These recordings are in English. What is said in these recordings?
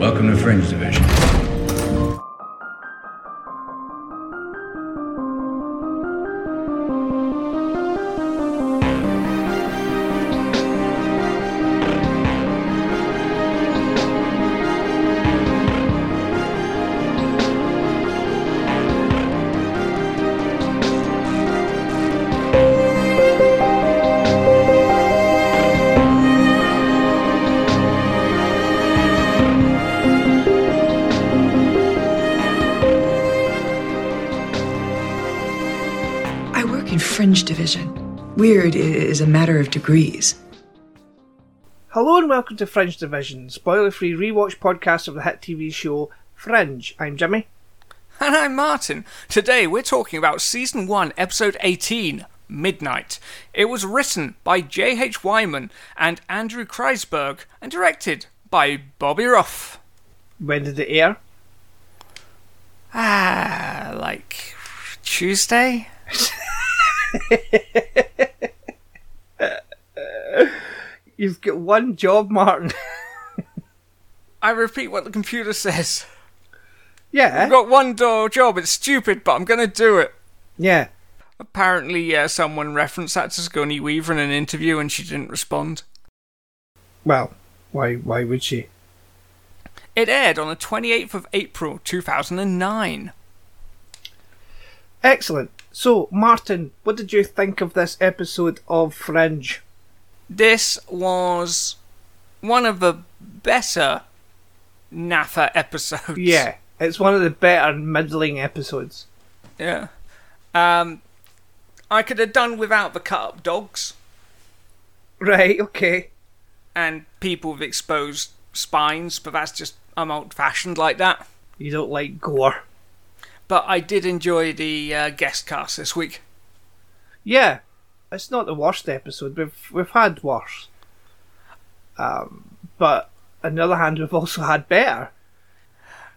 Welcome to Fringe Division. Weird is a matter of degrees. Hello and welcome to Fringe Division, spoiler free rewatch podcast of the hit TV show Fringe. I'm Jimmy. And I'm Martin. Today we're talking about Season 1, Episode 18, Midnight. It was written by J.H. Wyman and Andrew Kreisberg and directed by Bobby Roth. When did it air? Ah, like Tuesday? You've got one job, Martin. I repeat what the computer says. yeah. I've got one door job, it's stupid, but I'm gonna do it. Yeah. Apparently, yeah, someone referenced that to Sigourney Weaver in an interview and she didn't respond. Well, why why would she? It aired on the 28th of April 2009. Excellent. So, Martin, what did you think of this episode of Fringe? This was one of the better NAFA episodes. Yeah, it's one of the better middling episodes. Yeah. Um, I could have done without the cut up dogs Right, okay. and people with exposed spines, but that's just, I'm old fashioned like that. You don't like gore. But I did enjoy the uh, guest cast this week. Yeah, it's not the worst episode. We've we've had worse. Um, but on the other hand, we've also had better.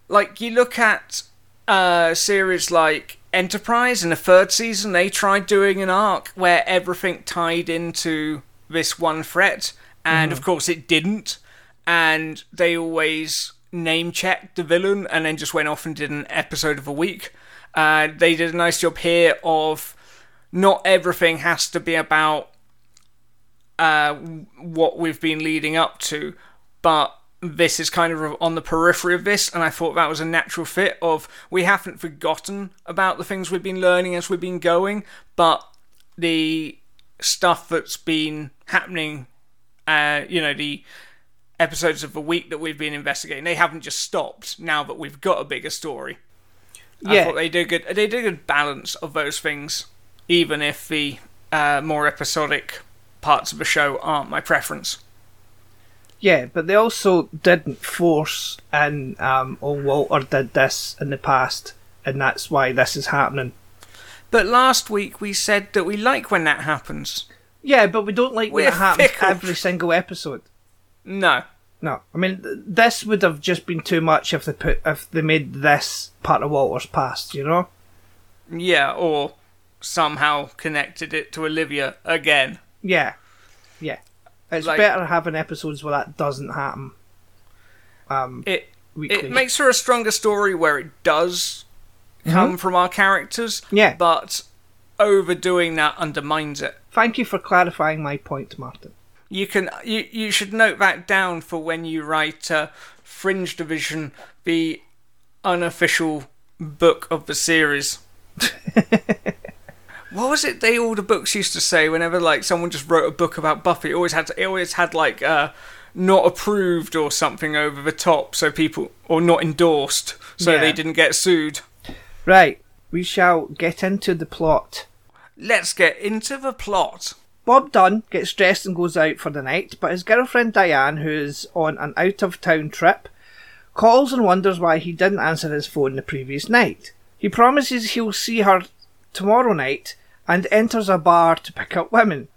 Like, you look at uh, series like Enterprise in the third season, they tried doing an arc where everything tied into this one threat, and of course it didn't. And they always name checked the villain and then just went off and did an episode of a week. Uh, they did a nice job here of not everything has to be about uh, what we've been leading up to, but this is kind of on the periphery of this, and I thought that was a natural fit. Of we haven't forgotten about the things we've been learning as we've been going, but the stuff that's been happening, uh, you know, the episodes of the week that we've been investigating, they haven't just stopped now that we've got a bigger story. I Yeah, thought they did good. They did a good balance of those things, even if the uh, more episodic parts of the show aren't my preference. yeah, but they also didn't force in. Um, oh, Walter did this in the past, and that's why this is happening. But last week we said that we like when that happens. Yeah, but we don't like when it happens fickle. every single episode. No. No, I mean th- this would have just been too much if they put if they made this part of Walter's past. You know? Yeah, or somehow connected it to Olivia again. Yeah, yeah. It's Like- better having episodes where that doesn't happen. Um, It weekly. it makes for a stronger story where it does come from our characters. Yeah. But overdoing that undermines it. Thank you for clarifying my point, Martin. You can you you should note that down for when you write uh, Fringe Division, the unofficial book of the series. what was it? They all the books used to say whenever like someone just wrote a book about Buffy. It always had it always had like uh, not approved or something over the top, so people or not endorsed, so Yeah. they didn't get sued. Right, we shall get into the plot. Let's get into the plot. Bob Dunn gets dressed and goes out for the night, but his girlfriend Diane, who is on an out of town trip, calls and wonders why he didn't answer his phone the previous night. He promises he'll see her tomorrow night and enters a bar to pick up women.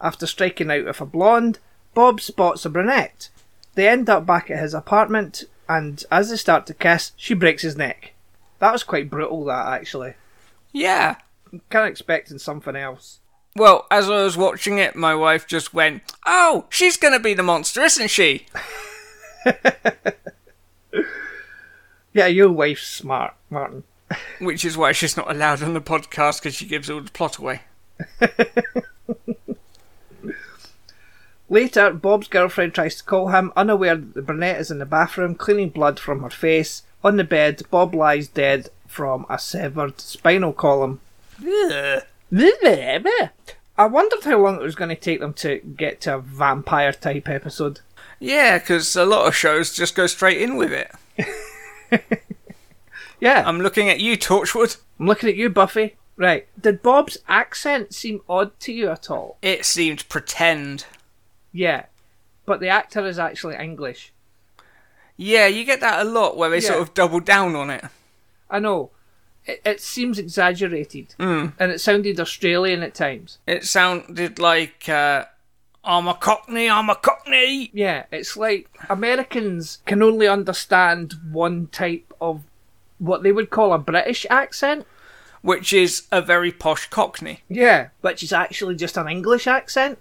After striking out with a blonde, Bob spots a brunette. They end up back at his apartment, and as they start to kiss, she breaks his neck. That was quite brutal, that actually. Yeah. I'm Kind of expecting something else. Well, as I was watching it, my wife just went, "Oh, she's going to be the monster, isn't she?" Yeah, your wife's smart, Martin. Which is why she's not allowed on the podcast because she gives all the plot away. Later, Bob's girlfriend tries to call him, unaware that the brunette is in the bathroom cleaning blood from her face. On the bed, Bob lies dead from a severed spinal column. I wondered how long it was going to take them to get to a vampire type episode. Yeah, because a lot of shows just go straight in with it. Yeah, I'm looking at you, Torchwood. I'm looking at you, Buffy. Right. Did Bob's accent seem odd to you at all? It seemed pretend. Yeah. But the actor is actually English. Yeah, you get that a lot where they sort of double down on it. I know. It, it seems exaggerated. Mm. And it sounded Australian at times. It sounded like, uh, I'm a cockney, I'm a cockney. Yeah, it's like Americans can only understand one type of what they would call a British accent. Which is a very posh cockney. Yeah, which is actually just an English accent.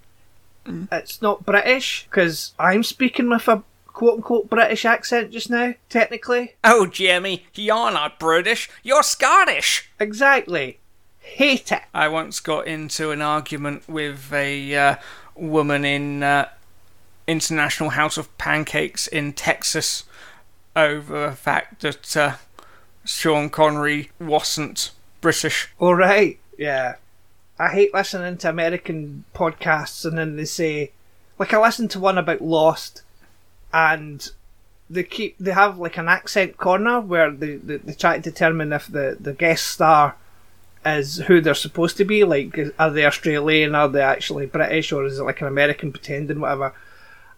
It's not British because I'm speaking with a quote unquote British accent just now, technically. Oh, Jimmy, you're not British, you're Scottish. Exactly. Hate it. I once got into an argument with a uh, woman in uh, International House of Pancakes in Texas over the fact that uh, Sean Connery wasn't British. All right. Yeah. I hate listening to American podcasts and then they say, like I listened to one about Lost, and they keep they have like an accent corner where they they, they try to determine if the the guest star is who they're supposed to be. Like, are they Australian? Are they actually British? Or is it like an American pretending, whatever?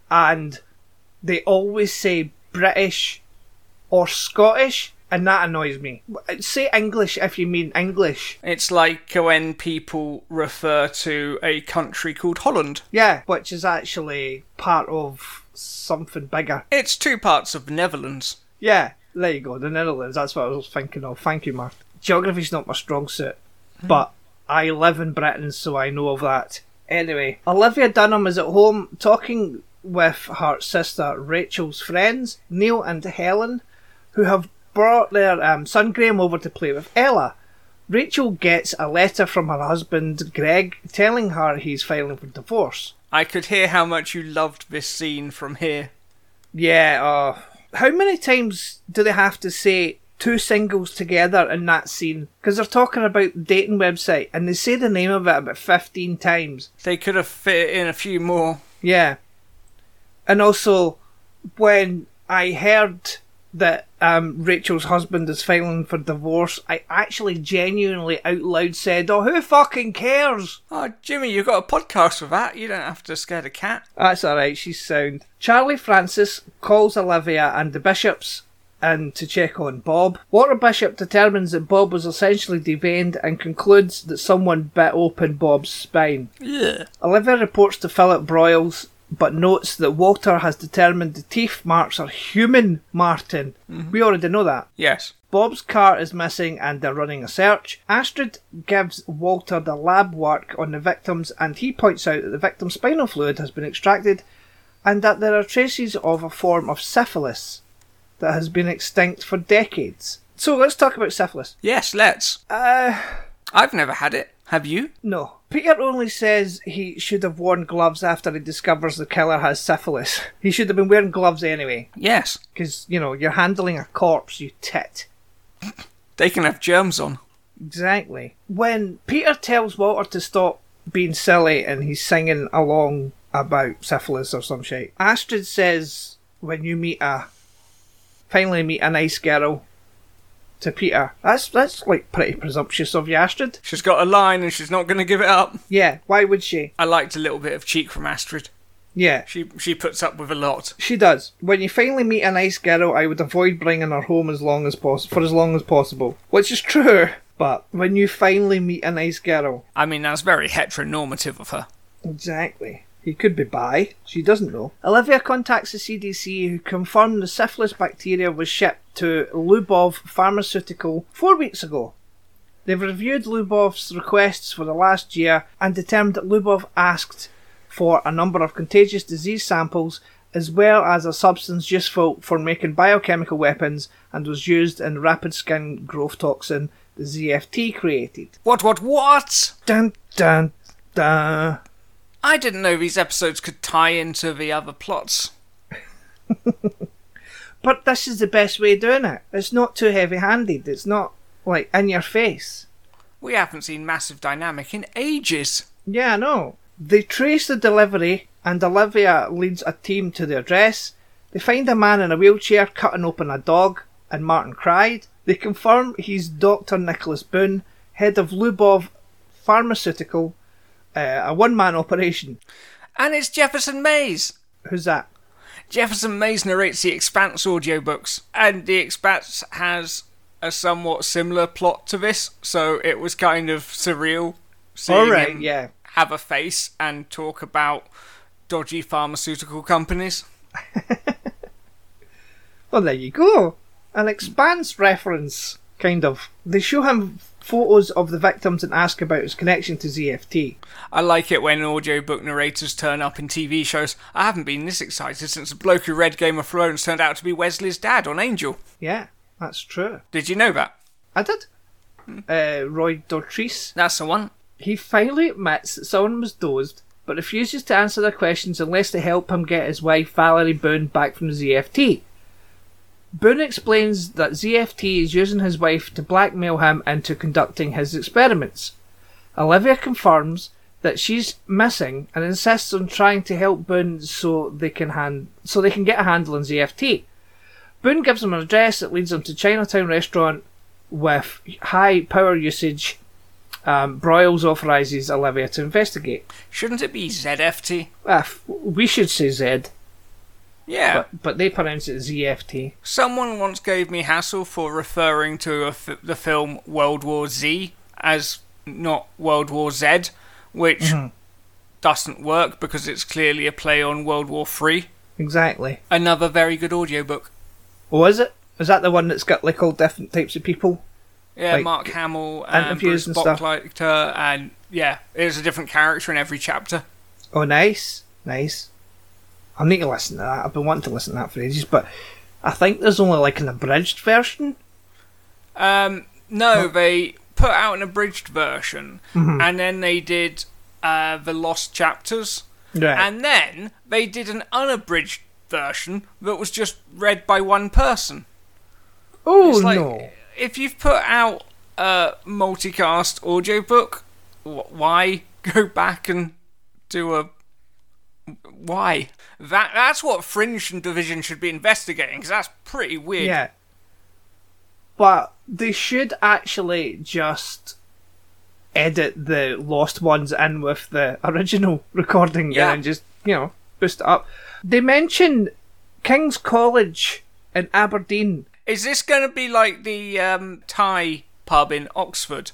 And they always say British or Scottish, and that annoys me. Say English if you mean English. It's like when people refer to a country called Holland. Yeah, which is actually part of something bigger. It's two parts of the Netherlands. Yeah, there you go, the Netherlands. That's what I was thinking of. Thank you, Mark. Geography's not my strong suit, hmm. but I live in Britain, so I know of that. Anyway, Olivia Dunham is at home talking with her sister Rachel's friends, Neil and Helen, who have brought their um, son Graham over to play with Ella. Rachel gets a letter from her husband Greg telling her he's filing for divorce. I could hear how much you loved this scene from here. Yeah, uh, how many times do they have to say two singles together in that scene? Because they're talking about the dating website and they say the name of it about 15 times. They could have fit in a few more. Yeah. And also, when I heard that um, Rachel's husband is filing for divorce, I actually genuinely out loud said, Oh, who fucking cares? Oh, Jimmy, you've got a podcast for that. You don't have to scare the cat. That's alright, she's sound. Charlie Francis calls Olivia and the bishops and to check on Bob. Walter Bishop determines that Bob was essentially deveined and concludes that someone bit open Bob's spine. Yeah. Olivia reports to Philip Broyles, but notes that Walter has determined the teeth marks are human, Martin. We already know that. Yes. Bob's car is missing and they're running a search. Astrid gives Walter the lab work on the victims and he points out that the victim's spinal fluid has been extracted and that there are traces of a form of syphilis that has been extinct for decades. So let's talk about syphilis. Yes, let's. Uh, I've never had it. Have you? no. Peter only says he should have worn gloves after he discovers the killer has syphilis. He should have been wearing gloves anyway, Yes. because, you know, you're handling a corpse, you tit. They can have germs on. Exactly. When Peter tells Walter to stop being silly and he's singing along about syphilis or some shit, Astrid says, when you meet a, finally meet a nice girl, to Peter, that's, that's like pretty presumptuous of you, Astrid. She's got a line and she's not going to give it up. Yeah, why would she? I liked a little bit of cheek from Astrid. Yeah, She she puts up with a lot. she does. When you finally meet a nice girl, I would avoid bringing her home as long as pos- for as long as possible. Which is true, but when you finally meet a nice girl, I mean, that's very heteronormative of her. Exactly. He could be bi. She doesn't know. Olivia contacts the CDC, who confirm the syphilis bacteria was shipped to Lubov Pharmaceutical four weeks ago. They've reviewed Lubov's requests for the last year and determined that Lubov asked for a number of contagious disease samples as well as a substance useful for making biochemical weapons and was used in rapid skin growth toxin the ZFT created. What, what, what? Dun dun dun. I didn't know these episodes could tie into the other plots. But this is the best way of doing it. It's not too heavy handed. It's not like in your face. We haven't seen Massive Dynamic in ages. Yeah, I know. They trace the delivery, and Olivia leads a team to the address. They find a man in a wheelchair cutting open a dog, and Martin cried. They confirm he's Dr. Nicholas Boone, head of Lubov Pharmaceutical, uh, a one man operation. And it's Jefferson Mays. Who's that? Jefferson Mays narrates the Expanse audiobooks, and the Expanse has a somewhat similar plot to this, so it was kind of surreal seeing him yeah. have a face and talk about dodgy pharmaceutical companies. Well, there you go. An expanse reference, kind of. They show him photos of the victims and ask about his connection to ZFT. I like it when audiobook narrators turn up in TV shows. I haven't been this excited since the bloke who read Game of Thrones turned out to be Wesley's dad on Angel. Yeah, that's true. Did you know that? I did. Uh, Roy Dotrice. That's the one. He finally admits that someone was dozed, but refuses to answer their questions unless they help him get his wife Valerie Boone back from the ZFT. Boone explains that ZFT is using his wife to blackmail him into conducting his experiments. Olivia confirms that she's missing and insists on trying to help Boone so they can hand so they can get a handle on ZFT. Boone gives him an address that leads him to Chinatown restaurant with high power usage. Um, Broyles authorises Olivia to investigate. Shouldn't it be ZFT? Ah, f- we should say Z, Yeah. but, but they pronounce it ZFT. Someone once gave me hassle for referring to a f- the film World War Z as not World War Z, which mm-hmm. doesn't work because it's clearly a play on World War Three. Exactly. Another very good audiobook. Oh, is it? Is that the one that's got like all different types of people? Yeah, Like, Mark Hamill and Bruce and stuff. And yeah, there's a different character in every chapter. Oh, nice, nice. I need to listen to that. I've been wanting to listen to that for ages, but I think there's only like an abridged version. Um, no, they put out an abridged version, and then they did uh, the lost chapters, Right. and then they did an unabridged version that was just read by one person. oh like no. if you've put out a multicast audiobook, wh- why go back and do a why? That that's what Fringe and Division should be investigating because that's pretty weird. Yeah. But they should actually just edit the lost ones in with the original recording Yeah. and just, you know, boost it up. They mention King's College in Aberdeen. Is this going to be like the um, Thai pub in Oxford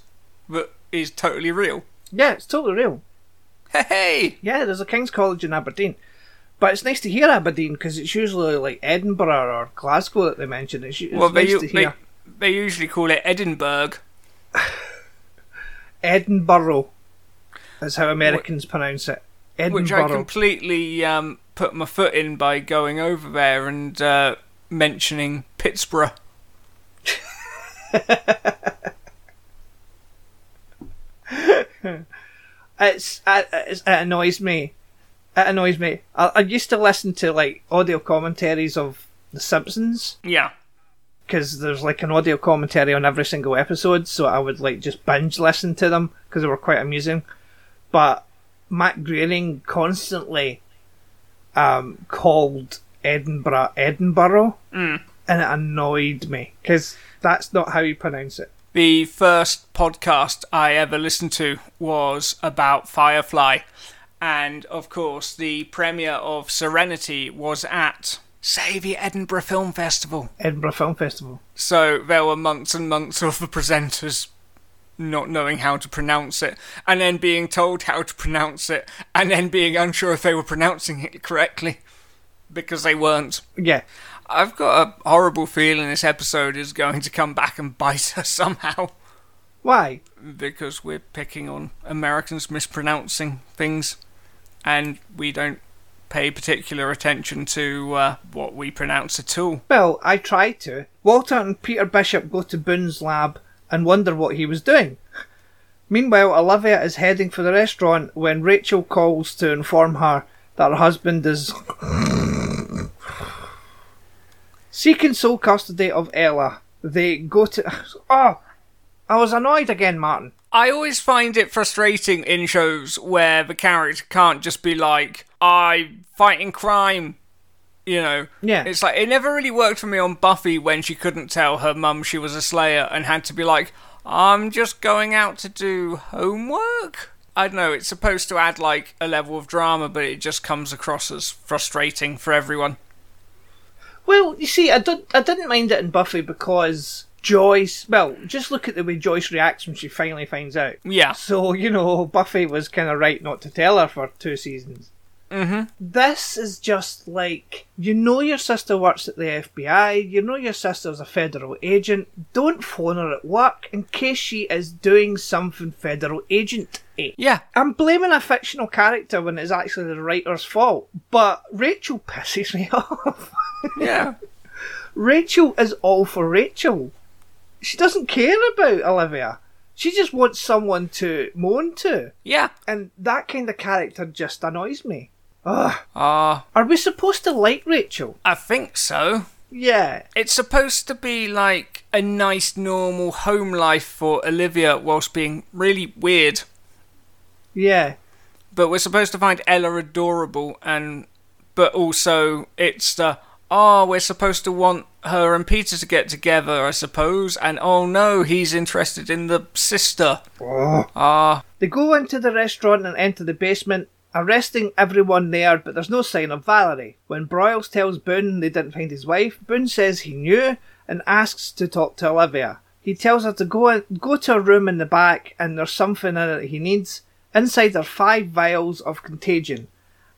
that is totally real? Yeah, it's totally real. Hey, hey! Yeah, there's a King's College in Aberdeen. But it's nice to hear Aberdeen because it's usually like Edinburgh or Glasgow that they mention. It's, it's well, they, nice to hear they usually call it Edinburgh. Edinburgh. That's how Americans pronounce it. which I completely um, put my foot in by going over there and uh, mentioning Pittsburgh. it's, it's it annoys me. It annoys me. I, I used to listen to like audio commentaries of The Simpsons Yeah. because there's like an audio commentary on every single episode, so I would like just binge listen to them because they were quite amusing. But Matt Groening constantly um, called Edinburgh Edinburgh, Mm. and it annoyed me because that's not how you pronounce it. The first podcast I ever listened to was about Firefly. And of course, the premiere of Serenity was at, say, the Edinburgh Film Festival. Edinburgh Film Festival. So there were months and months of the presenters not knowing how to pronounce it, and then being told how to pronounce it, and then being unsure if they were pronouncing it correctly because they weren't. Yeah, I've got a horrible feeling this episode is going to come back and bite us somehow why? because we're picking on Americans mispronouncing things and we don't pay particular attention to uh, what we pronounce at all. Well, I try to. Walter and Peter Bishop go to Boone's lab and wonder what he was doing. Meanwhile, Olivia is heading for the restaurant when Rachel calls to inform her that her husband is seeking sole custody of Ella. They go to. Oh! I was annoyed again, Martin. I always find it frustrating in shows where the character can't just be like, I'm fighting crime. You know? Yeah. It's like, it never really worked for me on Buffy when she couldn't tell her mum she was a Slayer and had to be like, I'm just going out to do homework? I don't know, it's supposed to add like a level of drama, but it just comes across as frustrating for everyone. Well, you see, I don't, I didn't mind it in Buffy because Joyce. Well, just look at the way Joyce reacts when she finally finds out. Yeah. So you know, Buffy was kind of right not to tell her for two seasons. Mm-hmm. This is just like you know your sister works at the FBI. You know your sister's a federal agent. Don't phone her at work in case she is doing something federal agent. Yeah. I'm blaming a fictional character when it's actually the writer's fault, but Rachel pisses me off. Yeah. Rachel is all for Rachel. She doesn't care about Olivia. She just wants someone to moan to. yeah. And that kind of character just annoys me. Ugh. Ah, Are we supposed to like Rachel? I think so. Yeah. It's supposed to be like a nice, normal home life for Olivia whilst being really weird. Yeah. But we're supposed to find Ella adorable, and but also it's the oh, we're supposed to want her and Peter to get together, I suppose. And oh no, he's interested in the sister. Ah, They go into the restaurant and enter the basement, arresting everyone there, but there's no sign of Valerie. When Broyles tells Boone they didn't find his wife, Boone says he knew and asks to talk to Olivia. He tells her to go in, go to a room in the back and there's something in it he needs. Inside are five vials of contagion,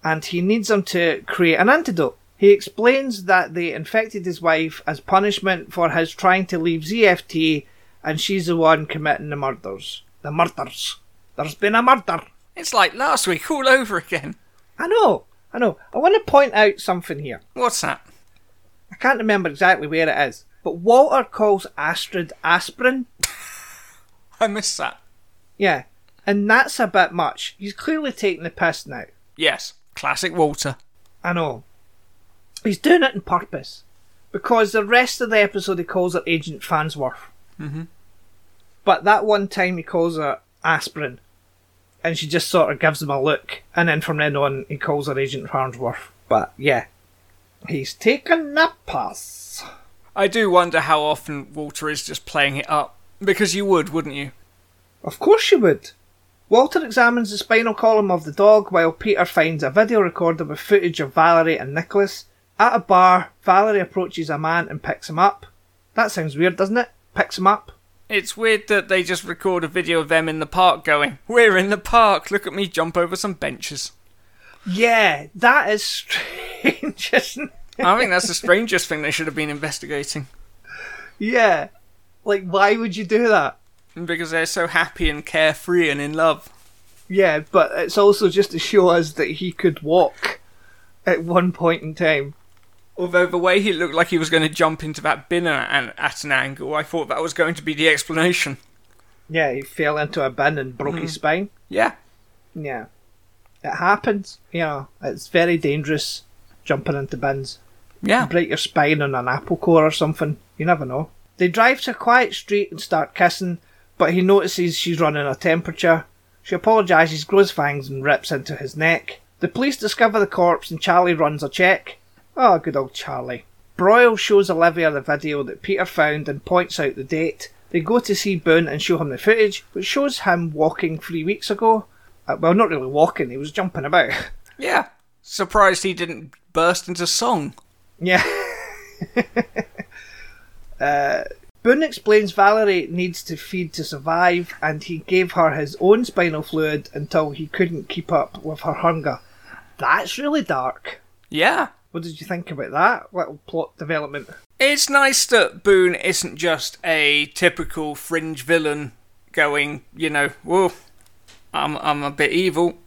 and he needs them to create an antidote. He explains that they infected his wife as punishment for his trying to leave ZFT, and she's the one committing the murders. The murders. There's been a murder. it's like last week all over again. I know, I know. I want to point out something here. What's that? I can't remember exactly where it is, but Walter calls Astrid aspirin. I missed that. Yeah, and that's a bit much. He's clearly taking the piss now. Yes, classic Walter. I know. He's doing it on purpose. Because the rest of the episode he calls her Agent Farnsworth. Mhm. But that one time he calls her aspirin. And she just sort of gives him a look. And then from then on he calls her Agent Farnsworth. But yeah. He's taken a pass. I do wonder how often Walter is just playing it up. Because you would, wouldn't you? Of course you would. Walter examines the spinal column of the dog while Peter finds a video recorder with footage of Valerie and Nicholas. At a bar, Valerie approaches a man and picks him up. That sounds weird, doesn't it? Picks him up. It's weird that they just record a video of them in the park going, We're in the park, look at me jump over some benches. Yeah, that is strange, isn't it? I think that's the strangest thing they should have been investigating. Yeah. Like, why would you do that? Because they're so happy and carefree and in love. Yeah, but it's also just to show us that he could walk at one point in time. Although the way he looked like he was going to jump into that bin at, at an angle, I thought that was going to be the explanation. Yeah, he fell into a bin and broke his mm. spine. Yeah. Yeah. It happens. You know, it's very dangerous jumping into bins. Yeah. break your spine on an apple core or something. You never know. They drive to a quiet street and start kissing, but he notices she's running a temperature. She apologises, grows fangs, and rips into his neck. The police discover the corpse and Charlie runs a check. Oh, good old Charlie. Broyle shows Olivia the video that Peter found and points out the date. They go to see Boone and show him the footage, which shows him walking three weeks ago. Uh, well, not really walking, he was jumping about. Yeah. Surprised he didn't burst into song. Yeah. uh, Boone explains Valerie needs to feed to survive, and he gave her his own spinal fluid until he couldn't keep up with her hunger. That's really dark. Yeah. What did you think about that little plot development? It's nice that Boone isn't just a typical fringe villain going, you know, whoa, I'm, I'm a bit evil.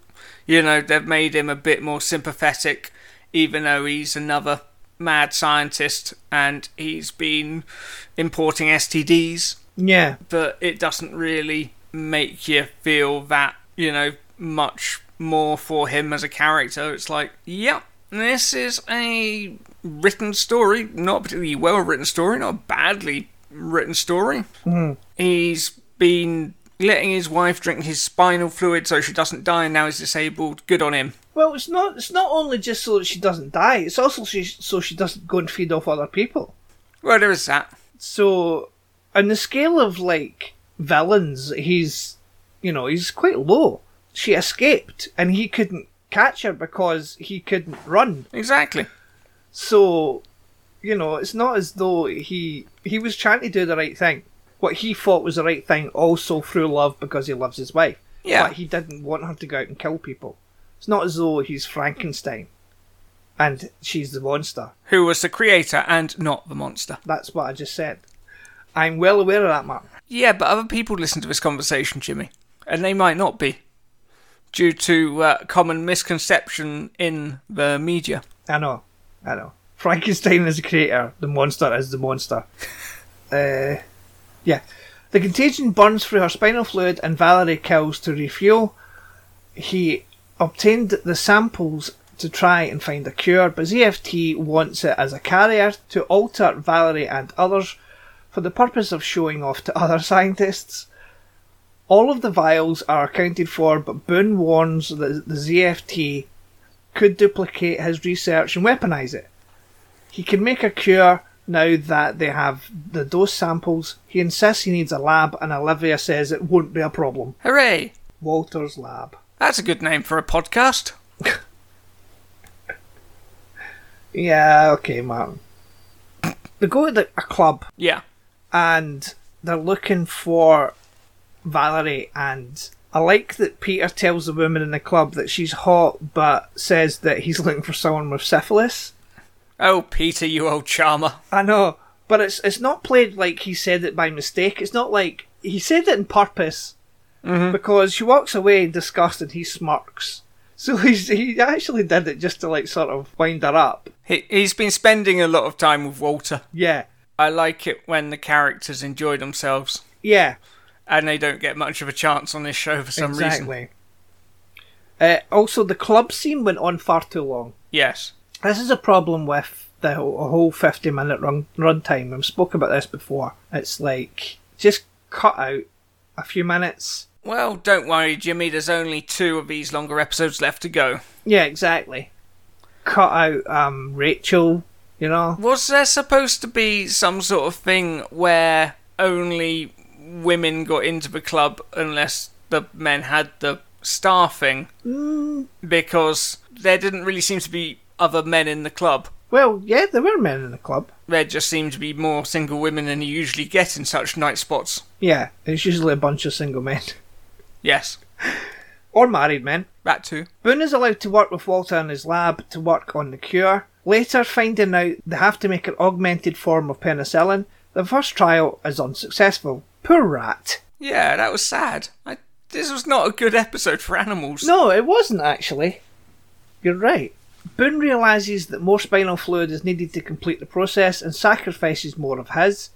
You know, they've made him a bit more sympathetic, even though he's another mad scientist and he's been importing STDs. Yeah. But it doesn't really make you feel that, you know, much more for him as a character. It's like, yep, this is a written story, not a particularly well written story, not a badly written story. Mhm. He's been letting his wife drink his spinal fluid so she doesn't die and now he's disabled. Good on him. Well, it's not. It's not only just so that she doesn't die. It's also she, so she doesn't go and feed off other people. Well, there is that. So, on the scale of like villains, he's, you know, he's quite low. She escaped, and he couldn't catch her because he couldn't run. Exactly. So, you know, it's not as though he he was trying to do the right thing. What he thought was the right thing, also through love because he loves his wife. Yeah. But he didn't want her to go out and kill people. It's not as though he's Frankenstein, and she's the monster. Who was the creator and not the monster. That's what I just said. I'm well aware of that, Mark. Yeah, but other people listen to this conversation, Jimmy, and they might not be. Due to uh, common misconception in the media. I know, I know. Frankenstein is the creator, the monster is the monster. uh, yeah. The contagion burns through her spinal fluid and Valerie kills to refuel. He obtained the samples to try and find a cure, but ZFT wants it as a carrier to alter Valerie and others for the purpose of showing off to other scientists. All of the vials are accounted for, but Boone warns that the ZFT could duplicate his research and weaponize it. He can make a cure now that they have the dose samples. He insists he needs a lab, and Olivia says it won't be a problem. Hooray! Walter's lab. That's a good name for a podcast. Yeah, okay, Martin. They go to the, a club Yeah. and they're looking for Valerie, and I like that Peter tells the woman in the club that she's hot, but says that he's looking for someone with syphilis. Oh, Peter, you old charmer. I know, but it's it's not played like he said it by mistake. It's not like he said it in purpose mm-hmm. because she walks away in disgust and he smirks. So he's he actually did it just to like sort of wind her up. He, he's been spending a lot of time with Walter. Yeah, I like it when the characters enjoy themselves, yeah, and they don't get much of a chance on this show for some reason. exactly. Uh, also, the club scene went on far too long. Yes. This is a problem with the whole, whole 50 minute run runtime. I've spoken about this before. It's like, just cut out a few minutes. Well, don't worry, Jimmy. There's only two of these longer episodes left to go. Yeah, exactly. Cut out um, Rachel, you know? Was there supposed to be some sort of thing where only women got into the club unless the men had the staffing? Mm. Because there didn't really seem to be other men in the club. Well, yeah, there were men in the club. There just seemed to be more single women than you usually get in such night spots. Yeah, it's usually a bunch of single men. Yes, or married men. that too. Boone is allowed to work with Walter in his lab to work on the cure. Later, finding out they have to make an augmented form of penicillin, the first trial is unsuccessful. Poor rat. Yeah, that was sad. I, this was not a good episode for animals. No, it wasn't actually. You're right. Boone realises that more spinal fluid is needed to complete the process and sacrifices more of his.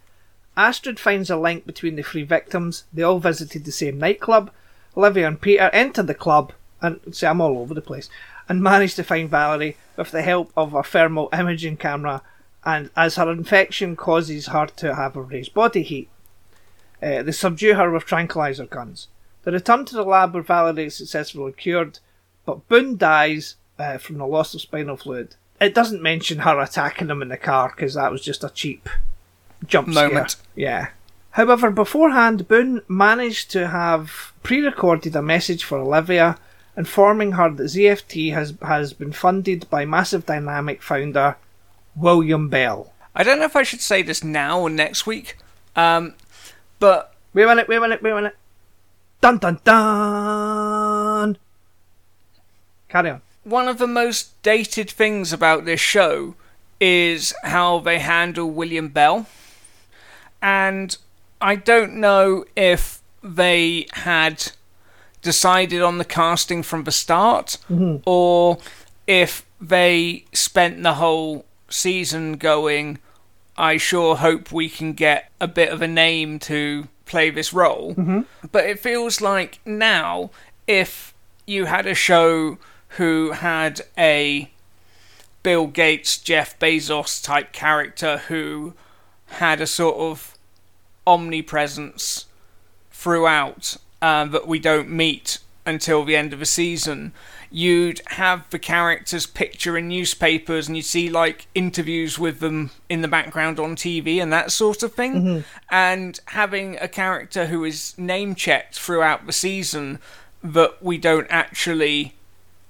Astrid finds a link between the three victims. They all visited the same nightclub. Olivia and Peter enter the club and see I'm all over the place and manage to find Valerie with the help of a thermal imaging camera and as her infection causes her to have a raised body heat. Uh, they subdue her with tranquilizer guns. They return to the lab where Valerie is successfully cured, but Boone dies uh, from the loss of spinal fluid. It doesn't mention her attacking him in the car because that was just a cheap jump scare. Moment. Yeah. However, beforehand, Boone managed to have pre-recorded a message for Olivia, informing her that ZFT has has been funded by Massive Dynamic founder William Bell. I don't know if I should say this now or next week, um, but Wait a minute, wait a minute, wait a it. Dun dun dun! Carry on. one of the most dated things about this show is how they handle William Bell. And I don't know if they had decided on the casting from the start, mm-hmm. or if they spent the whole season going, I sure hope we can get a bit of a name to play this role. Mm-hmm. But it feels like now, if you had a show who had a Bill Gates, Jeff Bezos type character who had a sort of omnipresence throughout um, that we don't meet until the end of the season. You'd have the characters picture in newspapers, and you'd see like interviews with them in the background on TV and that sort of thing. And having a character who is name checked throughout the season that we don't actually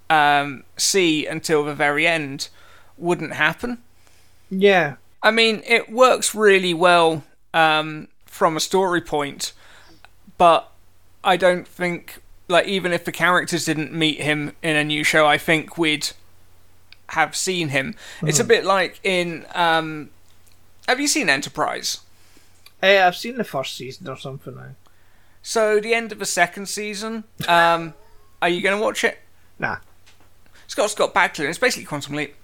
um, see until the very end wouldn't happen. Yeah. I mean, it works really well um, from a story point, but I don't think, like, even if the characters didn't meet him in a new show, I think we'd have seen him. It's a bit like in. Um, have you seen Enterprise? Hey, I've seen the first season or something now. So, the end of the second season, um, are you going to watch it? Nah. It's Scott Bakula. It's basically Quantum Leap.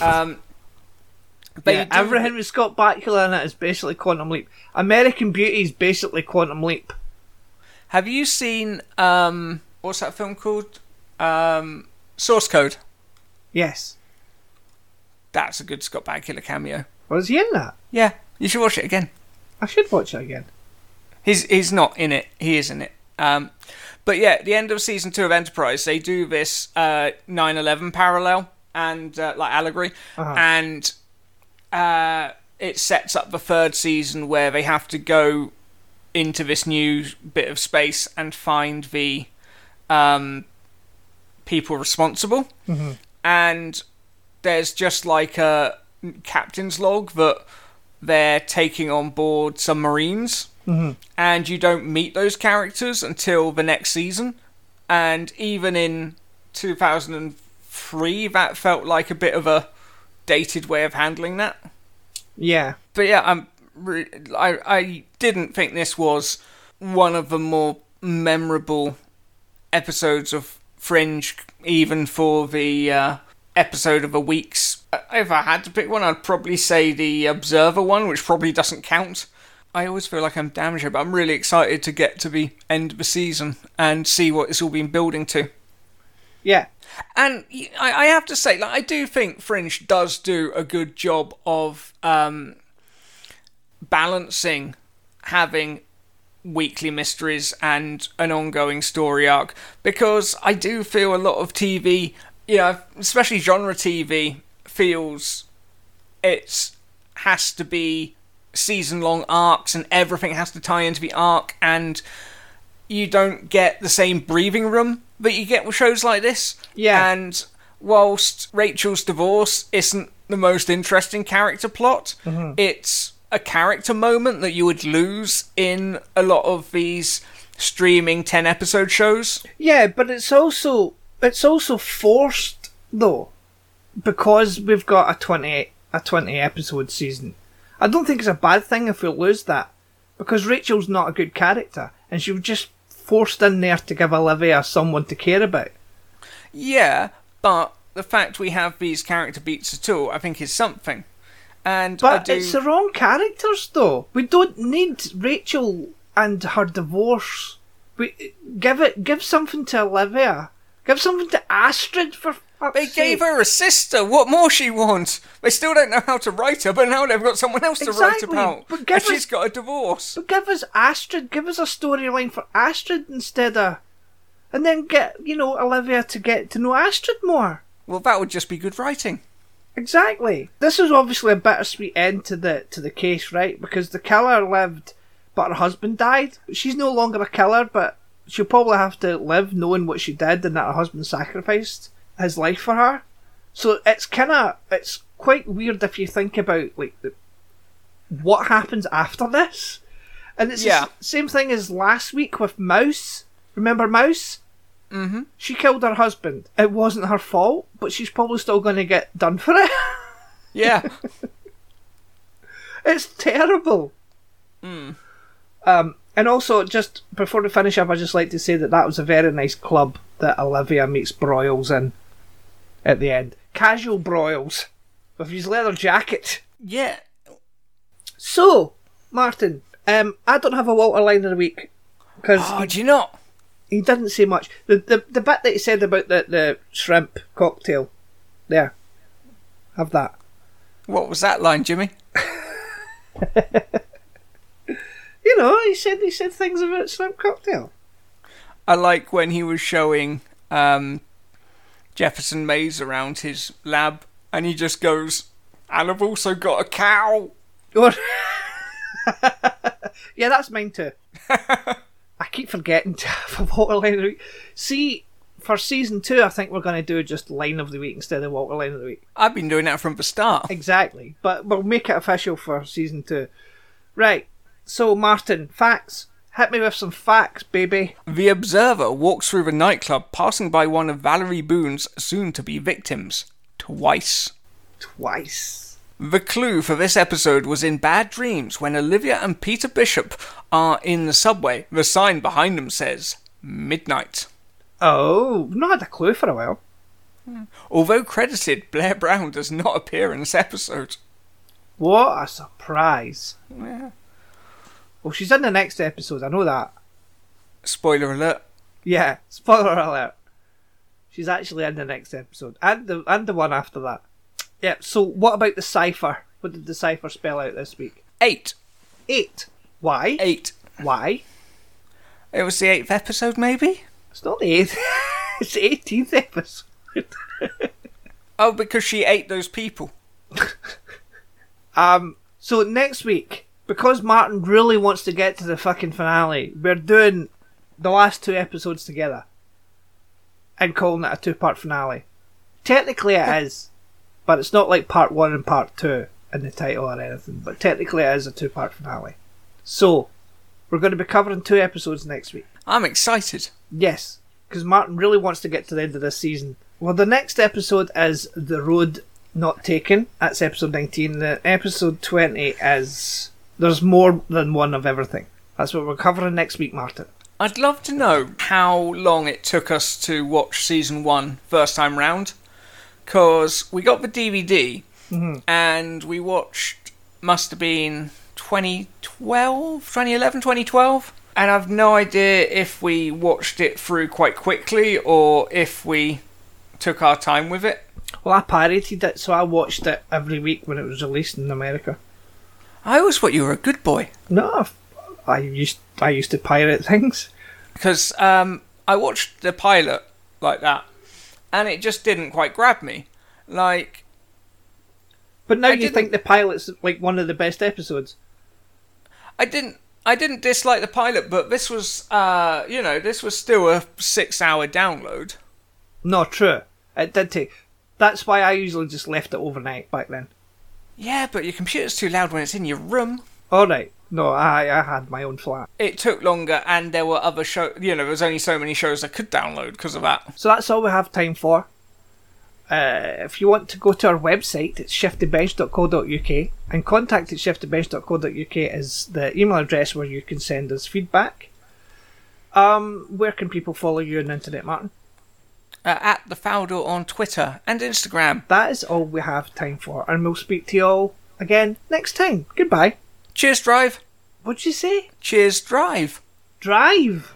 Um, yeah, everything with Scott Bakula in it is basically Quantum Leap. American Beauty is basically Quantum Leap. Have you seen um what's that film called? Um Source Code. Yes. That's a good Scott Bakula cameo. Was he in that? Yeah, you should watch it again. I should watch it again. He's he's not in it. He is in it. Um, but yeah, the end of season two of Enterprise, they do this uh 9/11 parallel and uh, like allegory, Uh-huh. and uh, it sets up the third season where they have to go into this new bit of space and find the um, people responsible. And there's just like a captain's log that they're taking on board some Marines, and you don't meet those characters until the next season. And even in 2003, that felt like a bit of a dated way of handling that Yeah. but yeah, I'm re- I I didn't think this was one of the more memorable episodes of Fringe, even for the uh, episode of a week's. If I had to pick one, I'd probably say the Observer one, which probably doesn't count. I always feel like I'm damaged, here, but I'm really excited to get to the end of the season and see what it's all been building to. Yeah. And I have to say, like, I do think Fringe does do a good job of um, balancing having weekly mysteries and an ongoing story arc because I do feel a lot of TV, you know, especially genre TV, feels it has to be season long arcs and everything has to tie into the arc and you don't get the same breathing room that you get with shows like this. Yeah. And whilst Rachel's divorce isn't the most interesting character plot, mm-hmm. it's a character moment that you would lose in a lot of these streaming 10 episode shows. Yeah, but it's also it's also forced though, because we've got a twenty a twenty episode season. I don't think it's a bad thing if we lose that, because Rachel's not a good character, and she was just forced in there to give Olivia someone to care about. Yeah, but the fact we have these character beats at all, I think is something. And I But do... it's the wrong characters though. We don't need Rachel and her divorce. We give it give something to Olivia. Give something to Astrid for fuck's They sake. gave her a sister. What more she wants? They still don't know how to write her, but now they've got someone else to write about. but give and us- she's got a divorce. But give us Astrid, give us a storyline for Astrid instead of. And then get, you know, Olivia to get to know Astrid more. Well, that would just be good writing. Exactly. This is obviously a bittersweet end to the to the case, right? Because the killer lived, but her husband died. She's no longer a killer, but she'll probably have to live knowing what she did and that her husband sacrificed his life for her. So it's kind of it's quite weird if you think about like the, what happens after this. And it's Yeah. s- same thing as last week with Mouse. Remember Mouse? Mm-hmm. She killed her husband. It wasn't her fault, but she's probably still going to get done for it. Yeah. It's terrible. Hmm. Um, And also, just before we finish up, I'd just like to say that that was a very nice club that Olivia meets Broyles in at the end. Casual Broyles with his leather jacket. Yeah. So, Martin, um, I don't have a Walter line of the week because Oh, do you not? He didn't say much. The, the the bit that he said about the, the shrimp cocktail, there, have that. What was that line, Jimmy? You know, he said he said things about shrimp cocktail. I like when he was showing um, Jefferson Mays around his lab, and he just goes, "And I've also got a cow." Yeah, that's mine too. I keep forgetting to have a Walter line of the week. See, for season two, I think we're going to do just line of the week instead of Walter line of the week. I've been doing that from the start. Exactly, but we'll make it official for season two. Right. So, Martin, facts. Hit me with some facts, baby. The observer walks through the nightclub, passing by one of Valerie Boone's soon-to-be victims twice. Twice. The clue for this episode was in Bad Dreams when Olivia and Peter Bishop are in the subway. The sign behind them says midnight. Oh, not had a clue for a while. Although credited, Blair Brown does not appear in this episode. What a surprise. Yeah. Well, she's in the next episode, I know that. Spoiler alert. Yeah, spoiler alert. She's actually in the next episode. And the and the one after that. Yep, so what about the cipher? What did the cipher spell out this week? Eight. Eight. Why? Eight. Why? It was the eighth episode, maybe? It's not the eighth. it's the eighteenth episode. Oh, because she ate those people. Um so next week, because Martin really wants to get to the fucking finale, we're doing the last two episodes together. And calling it a two part finale. Technically it is, but it's not like part one and part two in the title or anything, but technically it is a two part finale. So, we're going to be covering two episodes next week. I'm excited. Yes, because Martin really wants to get to the end of this season. Well, the next episode is The Road Not Taken. That's episode 19. The episode 20 is There's More Than One of Everything. That's what we're covering next week, Martin. I'd love to know how long it took us to watch season one first time round. Because we got the DVD and we watched, must have been 2012, 2011, 2012. And I've no idea if we watched it through quite quickly or if we took our time with it. Well, I pirated it, so I watched it every week when it was released in America. I always thought you were a good boy. No, I used I used to pirate things. because um, I watched the pilot like that, and it just didn't quite grab me. Like, But now I you think the pilot's like one of the best episodes. I didn't, I didn't dislike the pilot, but this was, uh, you know, this was still a six-hour download. Not true. It did take. That's why I usually just left it overnight back then. Yeah, but your computer's too loud when it's in your room. All right. No, I I had my own flat. It took longer, and there were other show. You know, there was only so many shows I could download because of that. So that's all we have time for. Uh, if you want to go to our website, it's shiftybench.co.uk and contact at shiftybench.co.uk is the email address where you can send us feedback. Um, where can people follow you on the internet, Martin? Uh, at the Fowler on Twitter and Instagram. That is all we have time for, and we'll speak to you all again next time. Goodbye. Cheers, drive. What'd you say? Cheers, drive. Drive.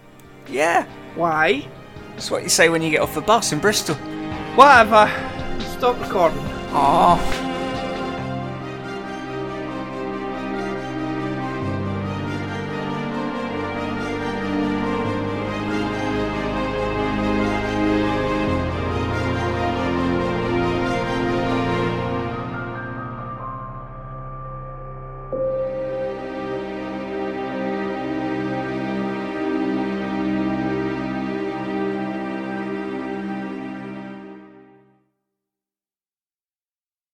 Yeah, Why? that's what you say when you get off the bus in Bristol. Whatever. Stop recording. Oh.